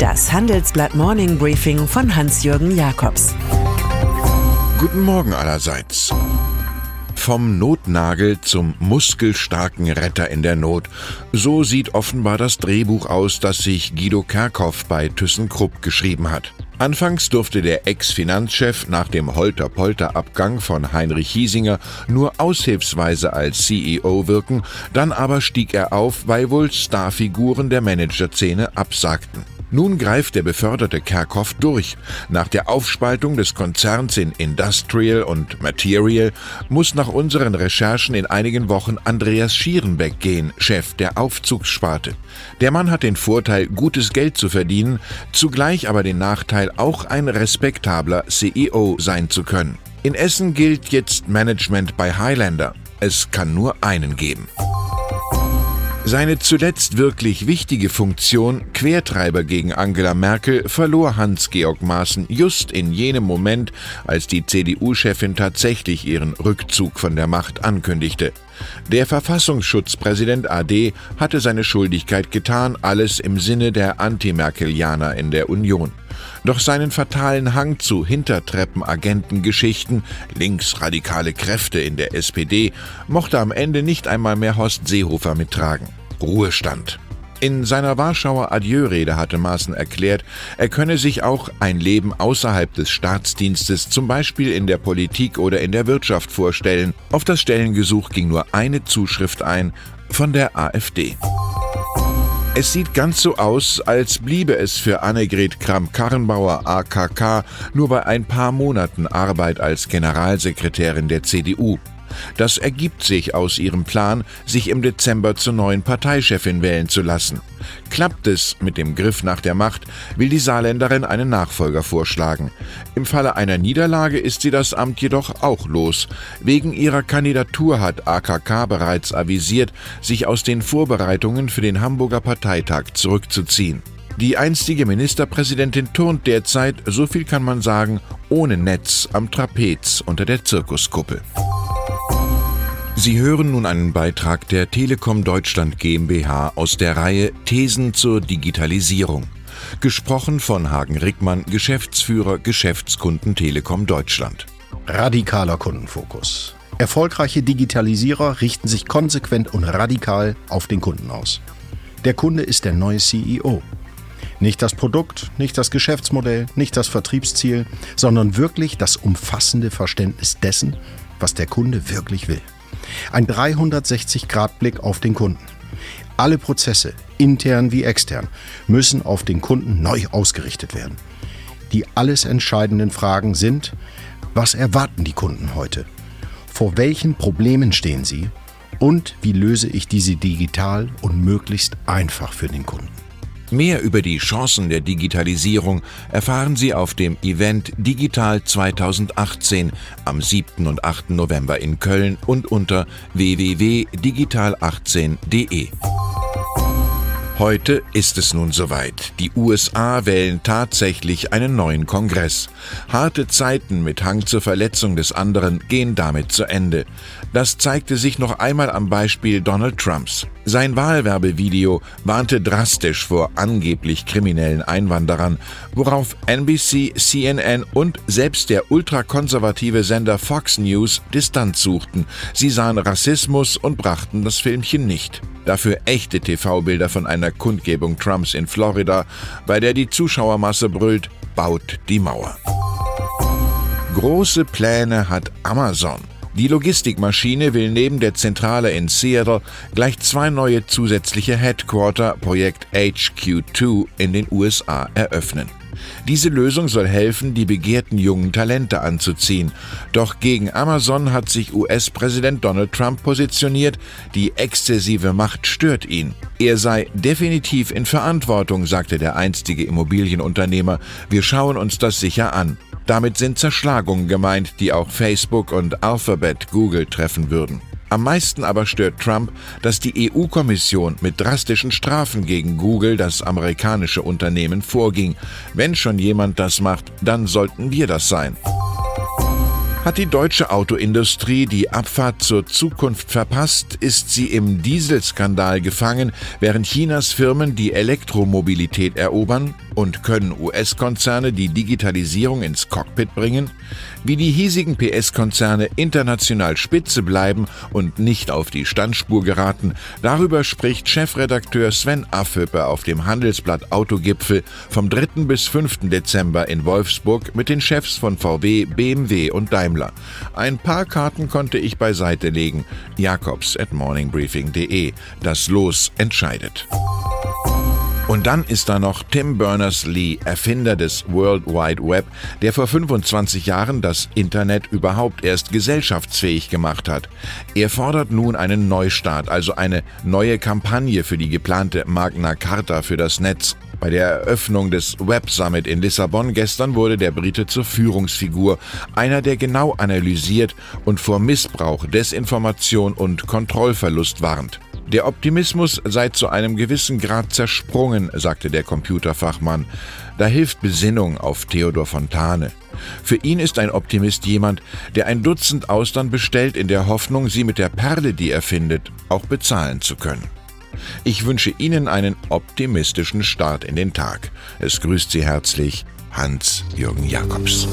Das Handelsblatt Morning Briefing von Hans-Jürgen Jakobs. Guten Morgen allerseits. Vom Notnagel zum muskelstarken Retter in der Not. So sieht offenbar das Drehbuch aus, das sich Guido Kerkhoff bei ThyssenKrupp geschrieben hat. Anfangs durfte der Ex-Finanzchef nach dem Holter-Polter-Abgang von Heinrich Hiesinger nur aushilfsweise als CEO wirken, dann aber stieg er auf, weil wohl Starfiguren der Managerszene absagten. Nun greift der beförderte Kerkhoff durch. Nach der Aufspaltung des Konzerns in Industrial und Material muss nach unseren Recherchen in einigen Wochen Andreas Schierenbeck gehen, Chef der Aufzugssparte. Der Mann hat den Vorteil, gutes Geld zu verdienen, zugleich aber den Nachteil, auch ein respektabler CEO sein zu können. In Essen gilt jetzt Management bei Highlander. Es kann nur einen geben. Seine zuletzt wirklich wichtige Funktion, Quertreiber gegen Angela Merkel, verlor Hans-Georg Maaßen just in jenem Moment, als die CDU-Chefin tatsächlich ihren Rückzug von der Macht ankündigte. Der Verfassungsschutzpräsident AD hatte seine Schuldigkeit getan, alles im Sinne der Anti-Merkelianer in der Union. Doch seinen fatalen Hang zu Hintertreppenagentengeschichten, linksradikale Kräfte in der SPD, mochte am Ende nicht einmal mehr Horst Seehofer mittragen. Ruhestand. In seiner Warschauer Adieu-Rede hatte Maaßen erklärt, er könne sich auch ein Leben außerhalb des Staatsdienstes, zum Beispiel in der Politik oder in der Wirtschaft, vorstellen. Auf das Stellengesuch ging nur eine Zuschrift ein von der AfD. Es sieht ganz so aus, als bliebe es für Annegret Kramp-Karrenbauer AKK nur bei ein paar Monaten Arbeit als Generalsekretärin der CDU. Das ergibt sich aus ihrem Plan, sich im Dezember zur neuen Parteichefin wählen zu lassen. Klappt es mit dem Griff nach der Macht, will die Saarländerin einen Nachfolger vorschlagen. Im Falle einer Niederlage ist sie das Amt jedoch auch los. Wegen ihrer Kandidatur hat AKK bereits avisiert, sich aus den Vorbereitungen für den Hamburger Parteitag zurückzuziehen. Die einstige Ministerpräsidentin turnt derzeit, so viel kann man sagen, ohne Netz am Trapez unter der Zirkuskuppel. Sie hören nun einen Beitrag der Telekom Deutschland GmbH aus der Reihe Thesen zur Digitalisierung. Gesprochen von Hagen Rickmann, Geschäftsführer Geschäftskunden Telekom Deutschland. Radikaler Kundenfokus. Erfolgreiche Digitalisierer richten sich konsequent und radikal auf den Kunden aus. Der Kunde ist der neue CEO. Nicht das Produkt, nicht das Geschäftsmodell, nicht das Vertriebsziel, sondern wirklich das umfassende Verständnis dessen, was der Kunde wirklich will. Ein 360-Grad-Blick auf den Kunden. Alle Prozesse, intern wie extern, müssen auf den Kunden neu ausgerichtet werden. Die alles entscheidenden Fragen sind, was erwarten die Kunden heute? Vor welchen Problemen stehen sie? Und wie löse ich diese digital und möglichst einfach für den Kunden? Mehr über die Chancen der Digitalisierung erfahren Sie auf dem Event Digital 2018 am 7. und 8. November in Köln und unter www.digital18.de. Heute ist es nun soweit. Die USA wählen tatsächlich einen neuen Kongress. Harte Zeiten mit Hang zur Verletzung des anderen gehen damit zu Ende. Das zeigte sich noch einmal am Beispiel Donald Trumps. Sein Wahlwerbevideo warnte drastisch vor angeblich kriminellen Einwanderern, worauf NBC, CNN und selbst der ultrakonservative Sender Fox News Distanz suchten. Sie sahen Rassismus und brachten das Filmchen nicht. Dafür echte TV-Bilder von einer Kundgebung Trumps in Florida, bei der die Zuschauermasse brüllt, baut die Mauer. Große Pläne hat Amazon. Die Logistikmaschine will neben der Zentrale in Seattle gleich zwei neue zusätzliche Headquarter Projekt HQ2 in den USA eröffnen. Diese Lösung soll helfen, die begehrten jungen Talente anzuziehen. Doch gegen Amazon hat sich US-Präsident Donald Trump positioniert, die exzessive Macht stört ihn. Er sei definitiv in Verantwortung, sagte der einstige Immobilienunternehmer. Wir schauen uns das sicher an. Damit sind Zerschlagungen gemeint, die auch Facebook und Alphabet Google treffen würden. Am meisten aber stört Trump, dass die EU-Kommission mit drastischen Strafen gegen Google, das amerikanische Unternehmen, vorging. Wenn schon jemand das macht, dann sollten wir das sein. Hat die deutsche Autoindustrie die Abfahrt zur Zukunft verpasst, ist sie im Dieselskandal gefangen, während Chinas Firmen die Elektromobilität erobern? Und können US-Konzerne die Digitalisierung ins Cockpit bringen? Wie die hiesigen PS-Konzerne international spitze bleiben und nicht auf die Standspur geraten, darüber spricht Chefredakteur Sven Affüppe auf dem Handelsblatt Autogipfel vom 3. bis 5. Dezember in Wolfsburg mit den Chefs von VW, BMW und Daimler. Ein paar Karten konnte ich beiseite legen. Jakobs at morningbriefing.de. Das Los entscheidet. Und dann ist da noch Tim Berners-Lee, Erfinder des World Wide Web, der vor 25 Jahren das Internet überhaupt erst gesellschaftsfähig gemacht hat. Er fordert nun einen Neustart, also eine neue Kampagne für die geplante Magna Carta für das Netz. Bei der Eröffnung des Web Summit in Lissabon gestern wurde der Brite zur Führungsfigur, einer, der genau analysiert und vor Missbrauch, Desinformation und Kontrollverlust warnt. Der Optimismus sei zu einem gewissen Grad zersprungen, sagte der Computerfachmann. Da hilft Besinnung auf Theodor Fontane. Für ihn ist ein Optimist jemand, der ein Dutzend Austern bestellt in der Hoffnung, sie mit der Perle, die er findet, auch bezahlen zu können. Ich wünsche Ihnen einen optimistischen Start in den Tag. Es grüßt Sie herzlich Hans-Jürgen Jakobs.